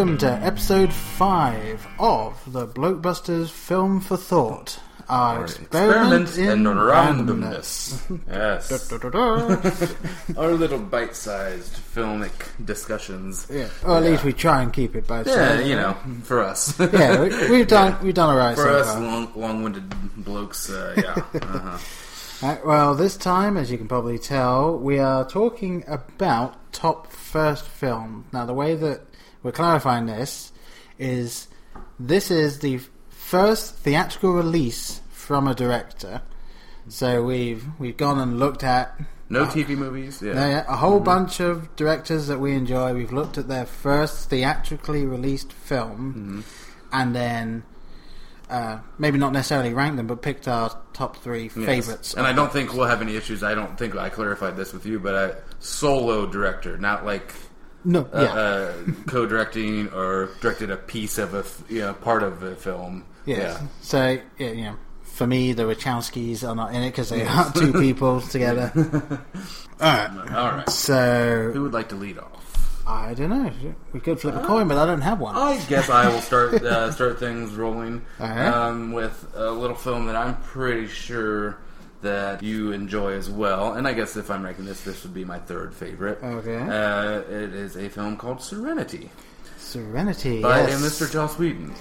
Welcome to episode 5 of the Blokebusters Film for Thought. Our experiment, Experiment in and randomness. randomness. Yes. Our little bite-sized filmic discussions. yeah, or at least we try and keep it by Yeah, you know, for us. Yeah, we, we've done we've done alright for so us far. long, long-winded blokes. Uh, yeah. Uh-huh. Right, well, this time, as you can probably tell, we are talking about top first film. Now, the way that we're clarifying this is this is the first theatrical release from a director. So we've we've gone and looked at No TV movies. Yeah. uh, yeah, a whole bunch of directors that we enjoy. We've looked at their first theatrically released film, and then uh, maybe not necessarily ranked them, but picked our top three Yes. favorites. And I don't think we'll have any issues. I don't think I clarified this with you, but a solo director, not like no, uh, yeah. uh, co-directing or directed a piece of a you know, part of a film. Yes. So, yeah, you know, for me, the Wachowskis are not in it because they are two people together. Alright. Yeah. All right. So, Who would like to lead off? I don't know. We could flip a coin, but I don't have one. I guess I will start uh, start things rolling Alright. um, with a little film that I'm pretty sure that you enjoy as well. And I guess if I'm ranking this, this would be my third favorite. Okay. Uh, it is a film called Serenity Serenity. by yes. Mr. Joss Whedon.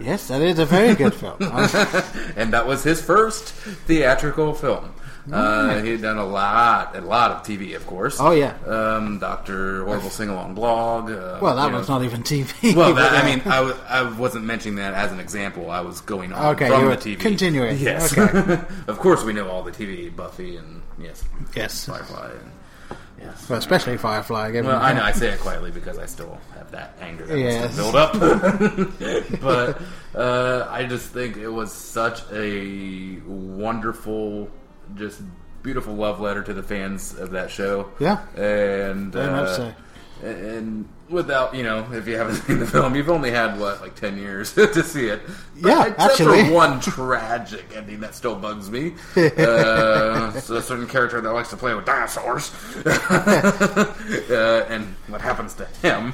Yes, that is a very good film. and that was his first theatrical film. Uh, he had done a lot, a lot of TV, of course. oh, yeah. Um, Doctor Horrible Sing Along blog. Uh, Well, that you know, not even TV. Well, that, I mean, I, w- I wasn't mentioning that as an example. I was going on Okay, from the TV. continuing. Yes. Okay. of course, we know all the TV, Buffy, and yes, Yes. Firefly, and yes. Well, especially Firefly. Given Well, I know I say it quietly because I still have that anger that Yes. build up. but uh, I just think it was such a wonderful, just beautiful love letter to the fans of that show. Yeah. and Very uh, much so. And without, you know, if you haven't seen the film, you've only had what, like ten years to see it. But Yeah, except actually. for one tragic ending that still bugs me. uh, it's a certain character that likes to play with dinosaurs, uh, and what happens to him.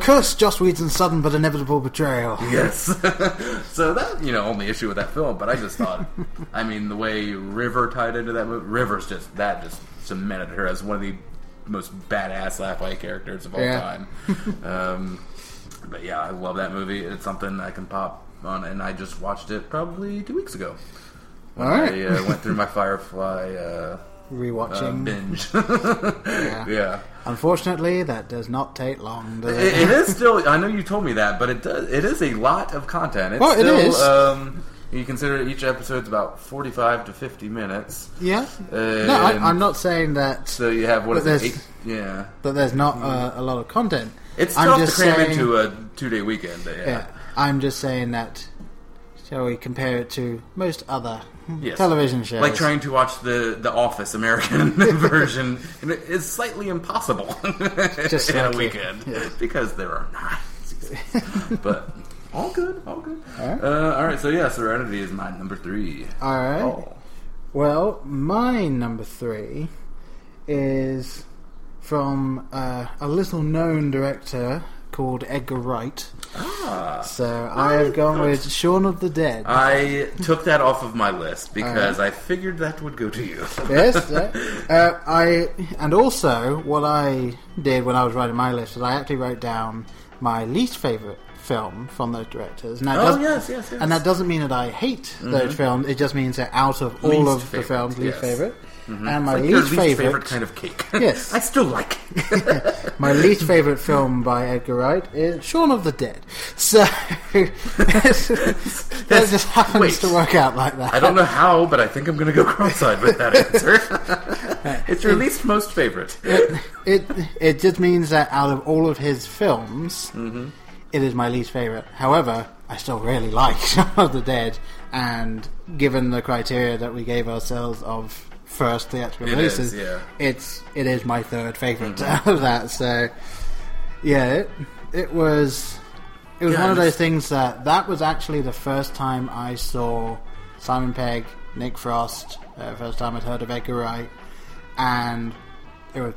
Curse Joss Whedon's sudden but inevitable betrayal. Yes. so that you know only issue with that film, but I just thought, I mean, the way River tied into that movie, River's just that just cemented her as one of the most badass Laugh-Out characters of all Yeah. time. um, but yeah, I love that movie. It's something I can pop on, and I just watched it probably two weeks ago. All right. I uh, went through my Firefly uh, uh, Rewatching. binge. yeah. yeah. Unfortunately, that does not take long, It, it? it is still. I know you told me that, but it does. It is a lot of content. It's Well, it still, is. Um, you consider each episode's about forty-five to fifty minutes. yeah. No, I, I'm not saying that So you have what But is it? Eight, yeah, that there's not uh, a lot of content. it's I'm tough just to cram saying- into a two-day weekend. Yeah. Yeah, I'm just saying that. Shall we compare it to most other Yes. television shows? Like trying to watch the the Office American version is slightly impossible Just in a weekend yeah. because there are seasons. but all good, all good. All right. Uh, all right, so yeah, Serenity is my number three. All right. Oh. Well, my number three is from uh, a little known director called Edgar Wright. Ah. So I have gone with Shaun of the Dead. I took that off of my list because I figured that would go to you. yes, uh, uh, I and also what I did when I was writing my list is I actually wrote down my least favorite film from those directors. And that Oh, yes, yes, yes. And that doesn't mean that I hate those films. It just means that out of all Least of the films, least yes. Mm-hmm. favorite. And my Like your least, least favorite, favorite kind of cake. Yes. I still like it. my least favorite film by Edgar Wright is Shaun of the Dead. So that just happens wait. to work out like that. I don't know how, but I think I'm going to go cross-eyed with that answer. it's your least most favorite. it, it it just means that out of all of his films, Mm-hmm. It is my least favorite. However, I still really like Shaun of the Dead, and given the criteria that we gave ourselves of first theatrical It releases, is, yeah. Mm-hmm. it's it is my third favorite out of that. So, yeah, it, it was it was Yeah, one of those things that that was actually the first time I saw Simon Pegg, Nick Frost. Uh, first time I'd heard of Edgar Wright, and it was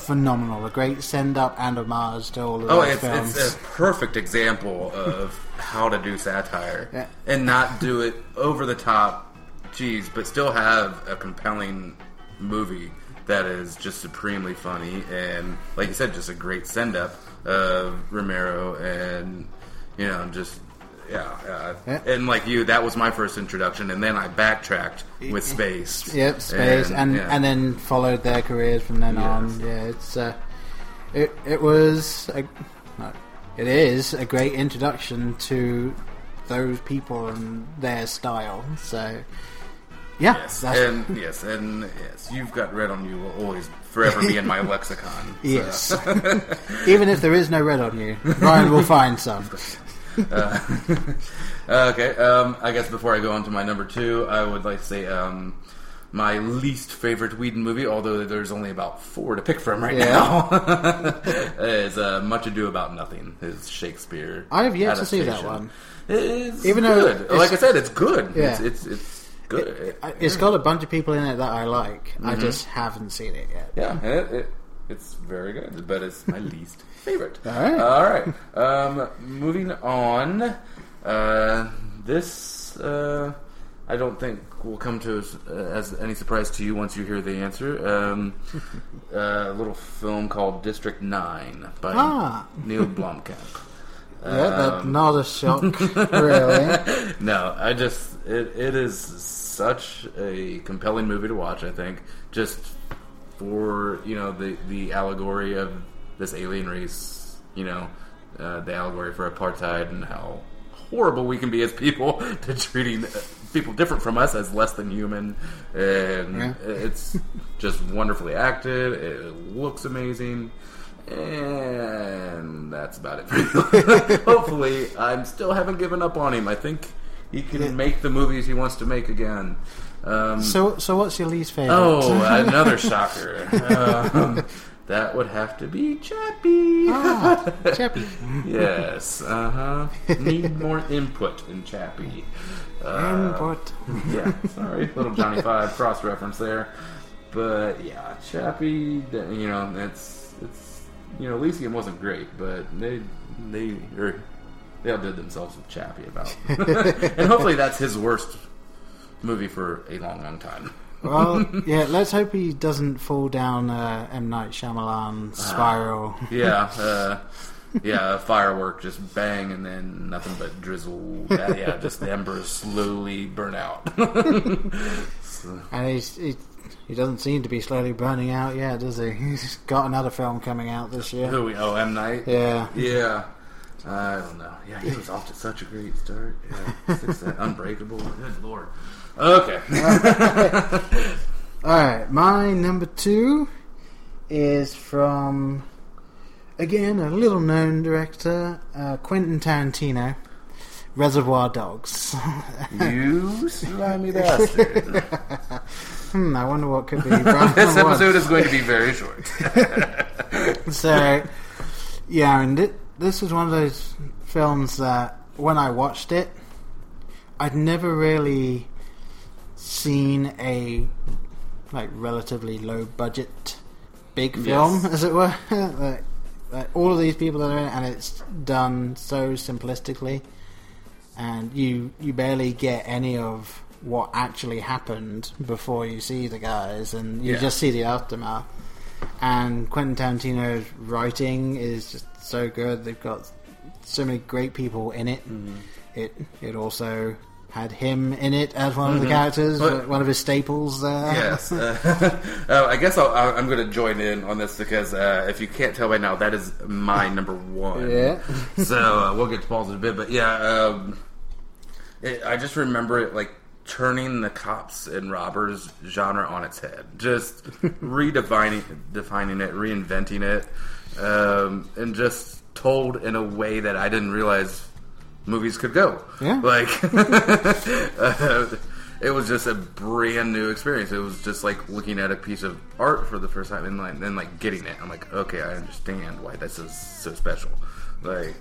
phenomenal. A great send up and homage to all of Oh, it's, films. it's a perfect example of how to do satire Yeah. and not do it over the top, geez, but still have a compelling movie that is just supremely funny and, like you said, just a great send up of Romero and you know just. Yeah, Yeah. and like you, that was my first introduction, and then I backtracked with Spaced. Yep, Spaced, and yeah. and then followed their careers from then on. Yeah, it's uh, it it was a, it is a great introduction to those people and their style. So yeah, Yes, and yes, and yes, you've got red on you will always forever be in my lexicon. yes. Even if there is no red on you, Ryan will find some. okay, um, I guess before I go on to my number two, I would like to say um, my least favorite Whedon movie, although there's only about four to pick from right Yeah. now, is uh, Much Ado About Nothing. His Shakespeare. I have yet to see that one. It is Even though good. it's- like I said, it's good. Yeah. It's it's, it's good. I- It's got a bunch of people in it that I like. I Mm-hmm. just haven't seen it yet. Yeah, it, it, it's very good, but it's my least favorite. All right. All right. Um, moving on. Uh, this uh, I don't think will come to as, uh, as any surprise to you once you hear the answer. Um, a little film called District Nine by Ah. Neill Blomkamp. Yeah, that's Um, not a shock, really. no, I just it, it is such a compelling movie to watch. I think just for you know the the allegory of this alien race, you know, uh, the allegory for apartheid and how horrible we can be as people to treating uh, people different from us as less than human, and Yeah. it's just wonderfully acted. It looks amazing. And that's about it. Hopefully, I am still haven't given up on him. I think he can make the movies he wants to make again. Um, So, so what's your least favorite? oh, another shocker. Um, that would have to be Chappie. ah, Chappie. yes. Uh huh. Need more input in Chappie. Uh, Input. yeah, sorry, little Johnny Five cross reference there, but yeah, Chappie. You know, it's it's you know, Elysium wasn't great, but they they or they outdid themselves with Chappie about, and hopefully that's his worst movie for a long, long time. Well, yeah. Let's hope he doesn't fall down uh, M Night Shyamalan spiral. Yeah, uh, yeah, firework just bang and then nothing but drizzle. Yeah, yeah just the embers slowly burn out. So- And he's, he he doesn't seem to be slowly burning out yet, does he? He's got another film coming out this year. Who we? Oh, M Night. Yeah. Yeah. I don't know. Yeah, he was off to such a great start. Yeah, uh, unbreakable. Good lord. Okay. All right, my number two is from again a little known director, uh, Quentin Tarantino. Reservoir Dogs. you slimy bastard. hmm, I wonder what could be. This episode is going to be very short. so yeah, and it, this is one of those films that when I watched it, I'd never really seen a like relatively low budget big film, Yes. as it were. like, like all of these people that are in it, and it's done so simplistically, and you you barely get any of what actually happened before you see the guys, and you Yeah. just see the aftermath. And Quentin Tarantino's writing is just so good. They've got so many great people in it. Mm-hmm. It it also had him in it as one of the characters, But- one of his staples there. yes. Uh, uh, I guess I'll- I'm going to join in on this because uh, if you can't tell by now, that is my number one. Yeah. so uh, we'll get to Paul's in a bit, but yeah, um, it, I just remember it like turning the cops and robbers genre on its head, just redefining, defining it, reinventing it, um, and just told in a way that I didn't realize movies could go. Yeah. like. uh, it was just a brand new experience. It was just like looking at a piece of art for the first time and like then like getting it. I'm like, okay, I understand why this is so special. Like,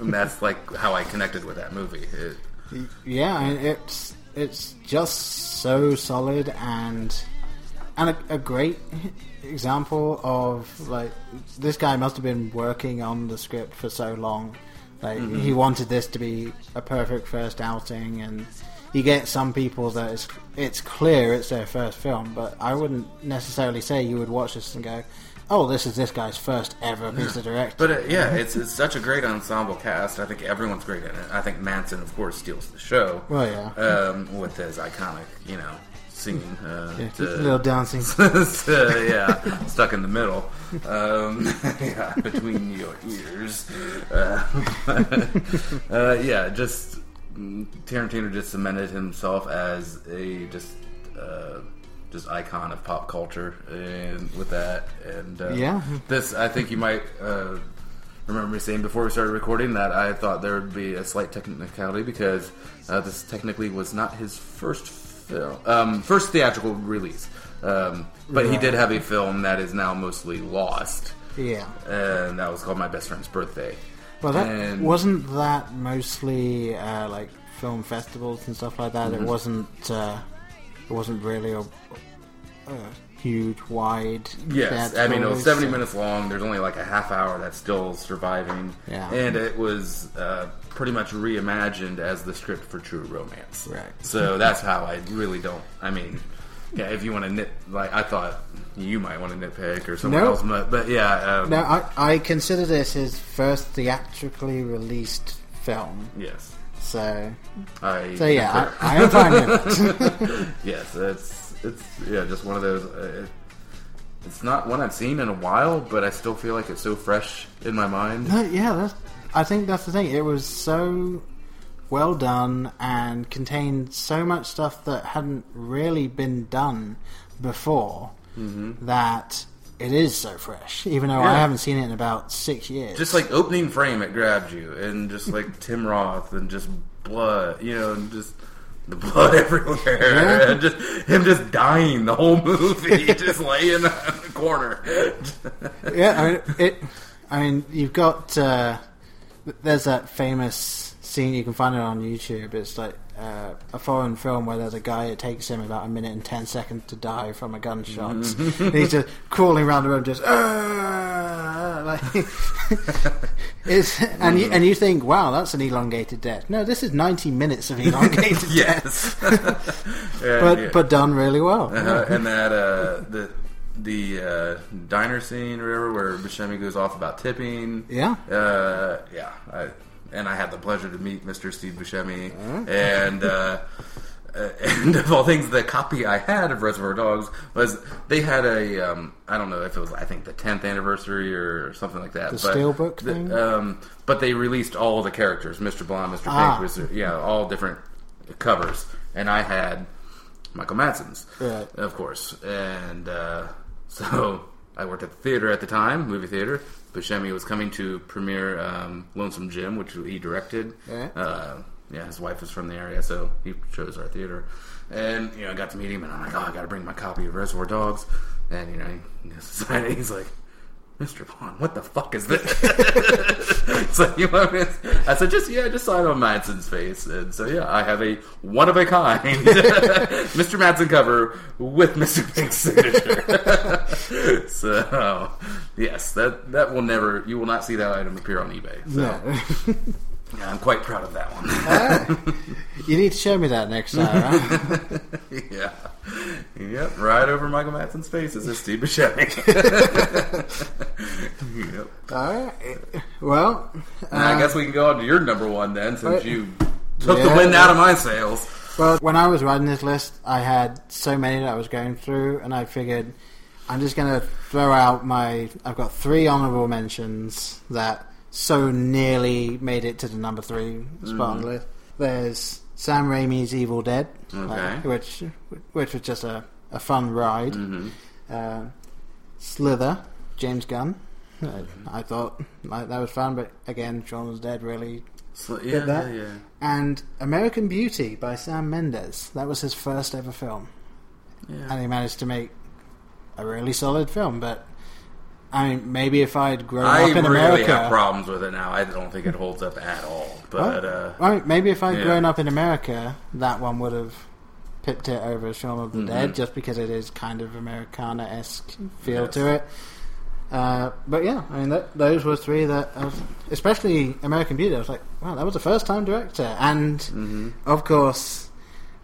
and that's like how I connected with that movie. It, Yeah, it's it's just so solid, and and a, a great example of like this guy must have been working on the script for so long. Like Mm-hmm. he wanted this to be a perfect first outing, and you get some people that it's it's clear it's their first film, but I wouldn't necessarily say you would watch this and go, "Oh, this is this guy's first ever piece of directing." But uh, yeah, it's it's such a great ensemble cast. I think everyone's great in it. I think Madsen, of course, steals the show. well, yeah, um, with his iconic, you know, singing uh, yeah to, little dancing. to- yeah, stuck in the middle, um, yeah, between your ears. Uh, uh, yeah, just mm, Tarantino just cemented himself as a just uh, just icon of pop culture, and with that, and uh, Yeah. this I think you might. Uh, Remember me saying before we started recording that I thought there would be a slight technicality because uh, this technically was not his first film, um, first theatrical release. Um, but he Right. did have a film that is now mostly lost, Yeah. and that was called My Best Friend's Birthday. Well, that And- wasn't that mostly uh, like film festivals and stuff like that. Mm-hmm. It wasn't. Uh, it wasn't really a, a huge, wide. Yes, I mean it was seventy minutes long. There's only like a half hour that's still surviving, Yeah. and it was uh, pretty much reimagined as the script for True Romance. Right. So that's how I really don't. I mean, yeah, if you want to nit, like I thought you might want to nitpick or someone No. else, but, but yeah, um. No, I, I consider this his first theatrically released film. yes, So, I. so yeah. I, I am fine with it. yes, it's it's yeah, just one of those. Uh, it, it's not one I've seen in a while, but I still feel like it's so fresh in my mind. No, yeah, that's, I think that's the thing. It was so well done and contained so much stuff that hadn't really been done before that it is so fresh. Even though I haven't seen it in about six years. Just like opening frame, it grabbed you, and just like Tim Roth, and just blood, you know, and just the blood everywhere, Yeah. and just him just dying the whole movie, just laying in the corner. yeah, I mean, it. I mean, you've got uh, there's that famous scene you can find it on YouTube. It's like uh, a foreign film where there's a guy. It takes him about a minute and ten seconds to die from a gunshot. and he's just crawling around the room, just like it's and you, and you think, wow, that's an elongated death. No, this is ninety minutes of elongated death, yes, but yeah. but done really well. Uh, and that uh, the the uh, diner scene or whatever where Buscemi goes off about tipping. Yeah. Uh, yeah. I, and I had the pleasure to meet Mr. Steve Buscemi. And uh, uh, and of all things, the copy I had of Reservoir Dogs was they had a um, I don't know if it was I think the 10th anniversary or something like that. The but Steelbook the- thing? Um, but they released all the characters, Mr. Blonde, Mr. Ah. Pink, Mr. Yeah, all different covers, and I had Michael Madsen's, Right. of course. And uh, so I worked at the theater at the time, movie theater. Buscemi was coming to premiere um, Lonesome Jim, which he directed. Yeah. Uh, yeah, his wife was from the area, so he chose our theater. And you know, I got to meet him, and I'm like, oh, I got to bring my copy of Reservoir Dogs. And you know, he, he's like. Mr. Vaughn, what the fuck is this? so you know, I said, just yeah, just sign on Madsen's face, and so yeah, I have a one of a kind Mr. Madsen cover with Mr. Pink's signature. so yes, that that will never, you will not see that item appear on eBay. So No. Yeah, I'm quite proud of that one. you need to show me that next time. Huh? yeah, yep, right over Michael Madsen's face is this Steve Buscemi. yep. All right. Well, And I uh, guess we can go on to your number one then, since Right. you took the wind out of my sails. Well, when I was writing this list, I had so many that I was going through, and I figured I'm just going to throw out my. I've got three honorable mentions that so nearly made it to the number three spot on the list. There's Sam Raimi's Evil Dead, uh, Okay. which which was just a, a fun ride. Mm-hmm. Uh, Slither, James Gunn. Uh, I thought like, that was fun, but again, Shaun was Dead really So, yeah, that? yeah, yeah. and American Beauty by Sam Mendes. That was his first ever film, Yeah. and he managed to make a really solid film. But I mean, maybe if I'd grown I up in really America, have problems with it now. I don't think it holds up at all. But uh, I mean, maybe if I'd yeah. grown up in America, that one would have picked it over Shaun of the Mhm. Dead just because it is kind of Americana esque feel Yes. to it. Uh, but yeah, I mean, that, those were three that, I was, especially American Beauty. I was like, wow, that was a first time director, and Mm-hmm. of course,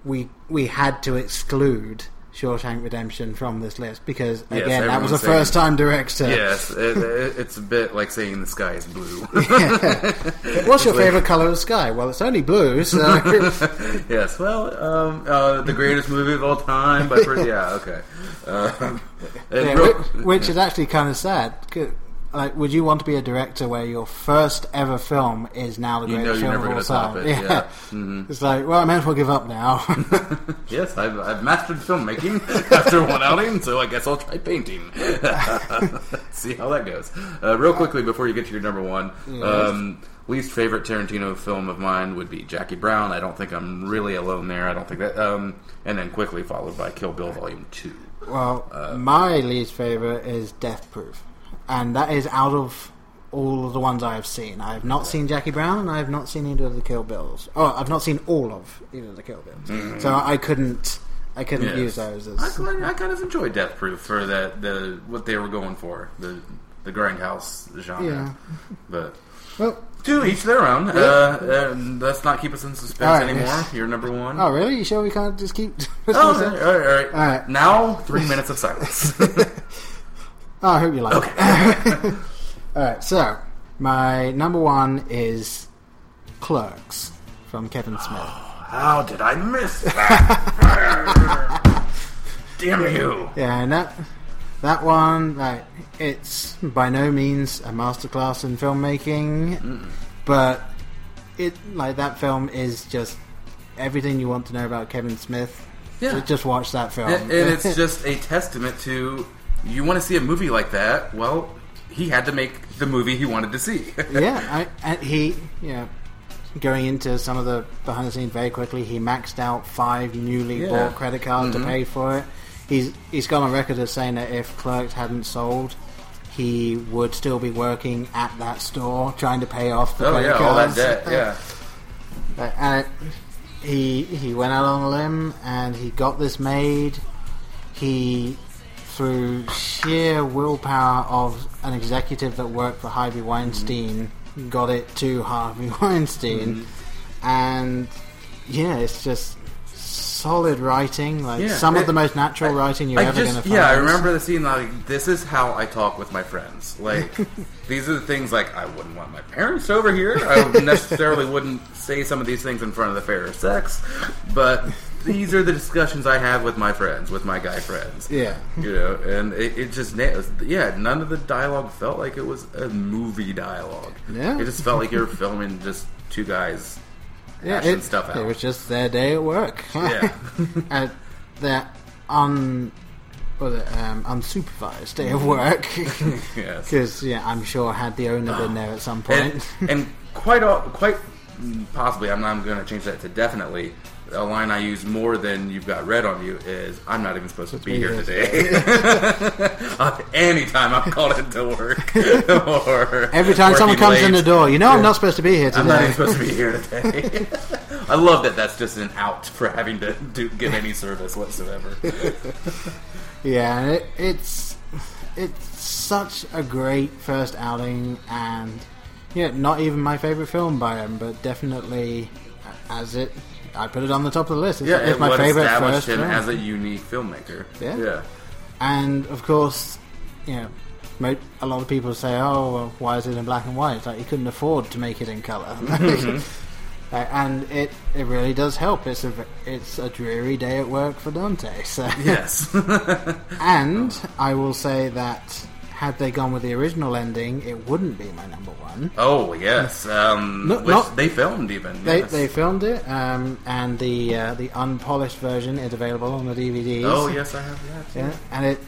we we had to exclude Shawshank Redemption from this list because Yes, again, that was a first time director. Yes, it, it, it's a bit like saying the sky is blue. What's your favorite color of the sky? Well, it's only blue, so yes, well, um, uh, the greatest movie of all time, but for, yeah, okay. Uh, Yeah, which, which is actually kind of sad. Like, would you want to be a director where your first ever film is now the You know greatest you're film never of all time? it, yeah. Mhm. It's like, well, I might as well give up now. yes, I've, I've mastered filmmaking after one outing, so I guess I'll try painting. See how that goes. Uh, real quickly before you get to your number one, um, least favorite Tarantino film of mine would be Jackie Brown. I don't think I'm really alone there. I don't think that. Um, and then quickly followed by Kill Bill Volume Two. well, Uh, my least favorite is Death Proof, and that is out of all of the ones I have seen. I have not seen Jackie Brown, and I have not seen either of the Kill Bills. Oh, I've not seen all of either of the Kill Bills, so I couldn't. I couldn't. Yes. use those I, as kind- I kind of enjoyed Death Proof for that the what they were going for the the grindhouse genre, Yeah. but. well. To each their own. Uh, let's not keep us in suspense right. anymore. You're number one. Oh, really? You sure we can't just keep? Oh, okay. all right, all right. All right. Now, three minutes of silence. Oh, I hope you like it. All right, so my number one is Clerks from Kevin oh, Smith. How did I miss that? Damn you! Yeah, and that that one, like, it's by no means a masterclass in filmmaking, mm. but it like that film is just everything you want to know about Kevin Smith. Yeah. just watch that film. And it's just a testament to you want to see a movie like that. Well, he had to make the movie he wanted to see. yeah, I, and he, you know, going into some of the behind the scenes very quickly, he maxed out five newly Yeah. bought credit cards Mhm. to pay for it. He's he's gone on record as saying that if Clerks hadn't sold, he would still be working at that store trying to pay off the oh credit yeah, all that debt. Yeah. Uh, and he he went out on a limb and he got this made. He, through sheer willpower of an executive that worked for Harvey Weinstein, got it to Harvey Weinstein, mm-hmm. and yeah, it's just solid writing. Like Yeah, some of the most natural writing you're I ever going to find. yeah, I remember the scene. Like, this is how I talk with my friends. Like, these are the things. Like, I wouldn't want my parents over here. I necessarily wouldn't say some of these things in front of the fair sex, but these are the discussions I have with my friends, with my guy friends. Yeah. you know, and it, it just nails. Yeah, none of the dialogue felt like it was a movie dialogue. Yeah. it just felt like you were filming just two guys Yeah, it, stuff out. it was just their day at work. Yeah. and their un, was it, um, unsupervised day of work. yes. Because yeah, I'm sure had the owner been there at some point. and, and quite all, quite possibly, I'm not going to change that to definitely. A line I use more than you've got red on you is I'm not even supposed to be here today. Uh, Anytime I'm called into work, or Every time someone comes in the door, you know I'm not supposed to be here today. I'm not even supposed to be here today. I love that. That's just an out for having to do, give any service whatsoever. yeah, it, it's it's such a great first outing, and yeah, not even my favorite film by him, but definitely as it. I put it on the top of the list. It's, Yeah, it's it my favorite established first him film. as a unique filmmaker. Yeah. yeah. And of course, you know, a lot of people say, "Oh, well, why is it in black and white?" It's like you couldn't afford to make it in color. Uh, and it, it really does help. It's a it's a dreary day at work for Dante. So Yes. and I will say that had they gone with the original ending, it wouldn't be my number one. oh yes. Um, No- which not- they filmed even. They, yes. they filmed it, um, and the uh, the unpolished version is available on the DVDs. Oh yes, I have that. yeah, and it.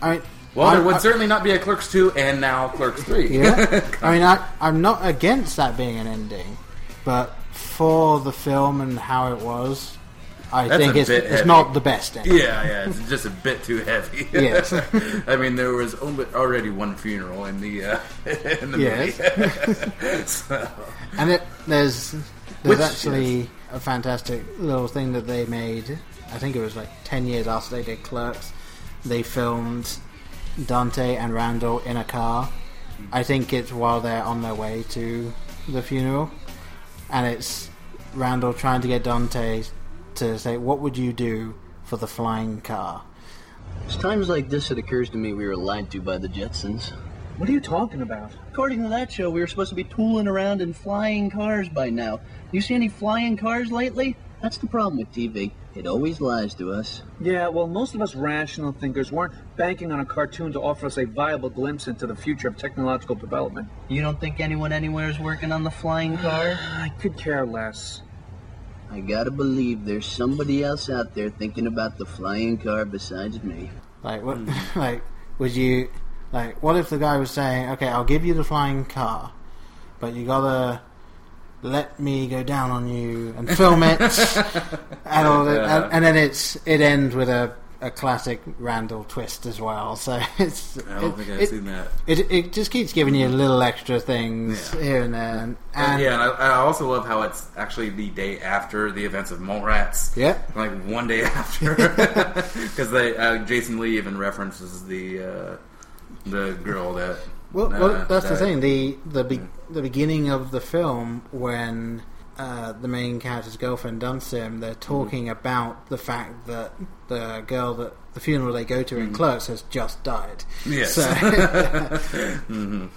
I mean, Well, I- there would I- certainly not be a Clerks two and now Clerks three. Yeah, I mean, I, I'm not against that being an ending, but for the film and how it was, I That's think it's it's not the best ending. Yeah, yeah, it's just a bit too heavy. Yes. I mean there was already one funeral in the uh, in the Yes. movie. so, And it there's there's Which- actually a fantastic little thing that they made I think it was like ten years after they did Clerks, they filmed Dante and Randall in a car. I think it's while they're on their way to the funeral, and it's Randall trying to get Dante to say, "What would you do for the flying car?" It's times like this it occurs to me we were lied to by the Jetsons. What are you talking about? According to that show, we were supposed to be tooling around in flying cars by now. You see any flying cars lately? That's the problem with TV. It always lies to us. Yeah, well, most of us rational thinkers weren't banking on a cartoon to offer us a viable glimpse into the future of technological development. You don't think anyone anywhere is working on the flying car? I could care less. I gotta believe there's somebody else out there thinking about the flying car besides me. Like what? Hmm. like would you? Like what if the guy was saying, "Okay, I'll give you the flying car, but you gotta let me go down on you and film it," and all that, and, and then it's it ends with a, a classic Randall twist as well. So it's I don't it, think I've it, seen that. It, it just keeps giving you little extra things Yeah. here and there, and, And, yeah, and I, I also love how it's actually the day after the events of Mallrats. yeah, like one day after, because they uh, Jason Lee even references the uh, the girl that. Well, uh, well that's the thing. The the be- the beginning of the film when uh, the main character's girlfriend dumps him, they're talking about the fact that the girl that the funeral they go to in Clerks has just died. Yes. So, Mhm.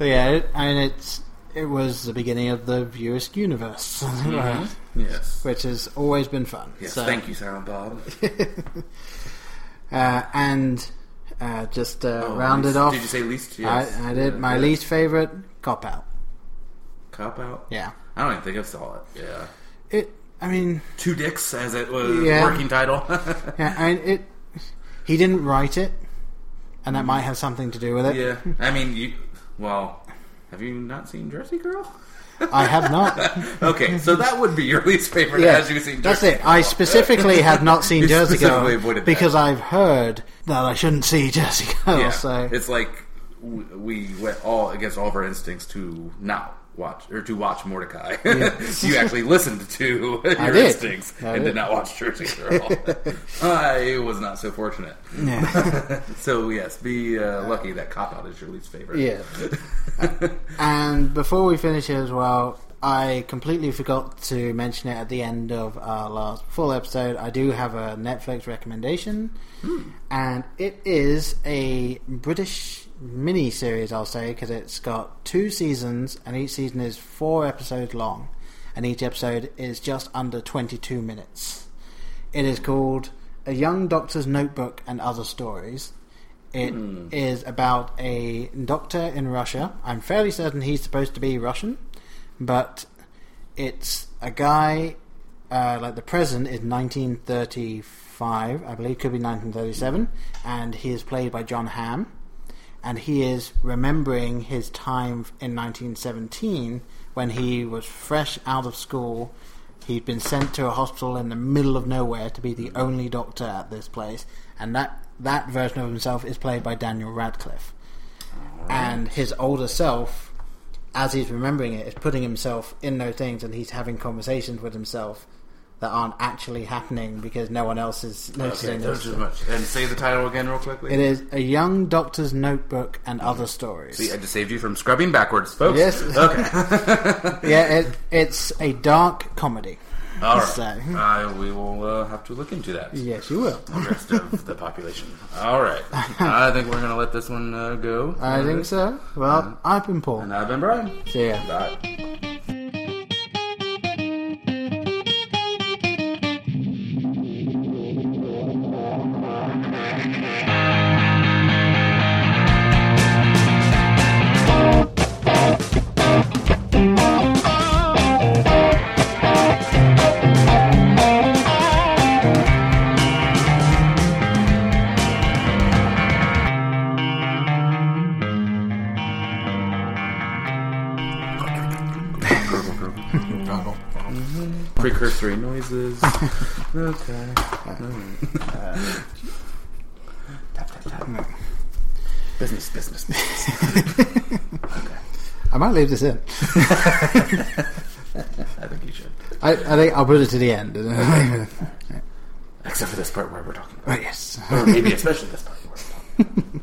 yeah, it, I mean it's it was the beginning of the View Askewniverse, Yes. which has always been fun. Yes. So, Thank you, Bob. Uh, and uh, just uh, Oh, rounded least- off. Did you say least? Yes. I, I did. Yeah, My yeah. least favorite cop out. Cop out. Yeah. I don't even think I saw it. Yeah. It. I mean, Two dicks, as it was Yeah. working title. yeah. I it. He didn't write it, and that might have something to do with it. yeah. I mean, you. Well, have you not seen Jersey Girl? I have not. okay, so that would be your least favorite. Yeah, as you've seen. that's Jersey it. I specifically have not seen Jersey Girl avoided that. because I've heard that I shouldn't see Jersey Girl. Yeah, So it's like we, we went all against all of our instincts to not watch or to watch Mortdecai. you actually listened to your instincts and did. did not watch Jersey Girl. I was not so fortunate. yeah, So yes, be uh, lucky that Cop Out is your least favorite. yeah. and before we finish here as well, I completely forgot to mention it at the end of our last full episode. I do have a Netflix recommendation, and it is a British mini series. I'll say because it's got two seasons, and each season is four episodes long, and each episode is just under twenty-two minutes. It is called A Young Doctor's Notebook and Other Stories. It is about a doctor in Russia. I'm fairly certain he's supposed to be Russian, but it's a guy uh, like the present is 1935, I believe, could be 1937, and he is played by Jon Hamm, and he is remembering his time in 1917 when he was fresh out of school. He'd been sent to a hospital in the middle of nowhere to be the only doctor at this place, and that that version of himself is played by Daniel Radcliffe. And his older self, as he's remembering it, is putting himself in those things, and he's having conversations with himself that aren't actually happening because no one else is noticing too much. And say the title again, real quickly. It is a young doctor's notebook and other stories. See, I just saved you from scrubbing backwards, folks. Yes. Okay. yeah, it, it's a dark comedy. All right. So- Uh, we will uh, have to look into that. Yes, you will. The rest of the population. All right. I think we're going to let this one uh, go. I think so. Well, I've been Paul. And I've been Brian. See ya. Bye. Precursory noises. okay. Uh, tap. Business, business, business. I might leave this in. I think you should. I, I think I'll put it to the end. Except for this part where we're talking Oh, yes. Or maybe especially this part where we're talking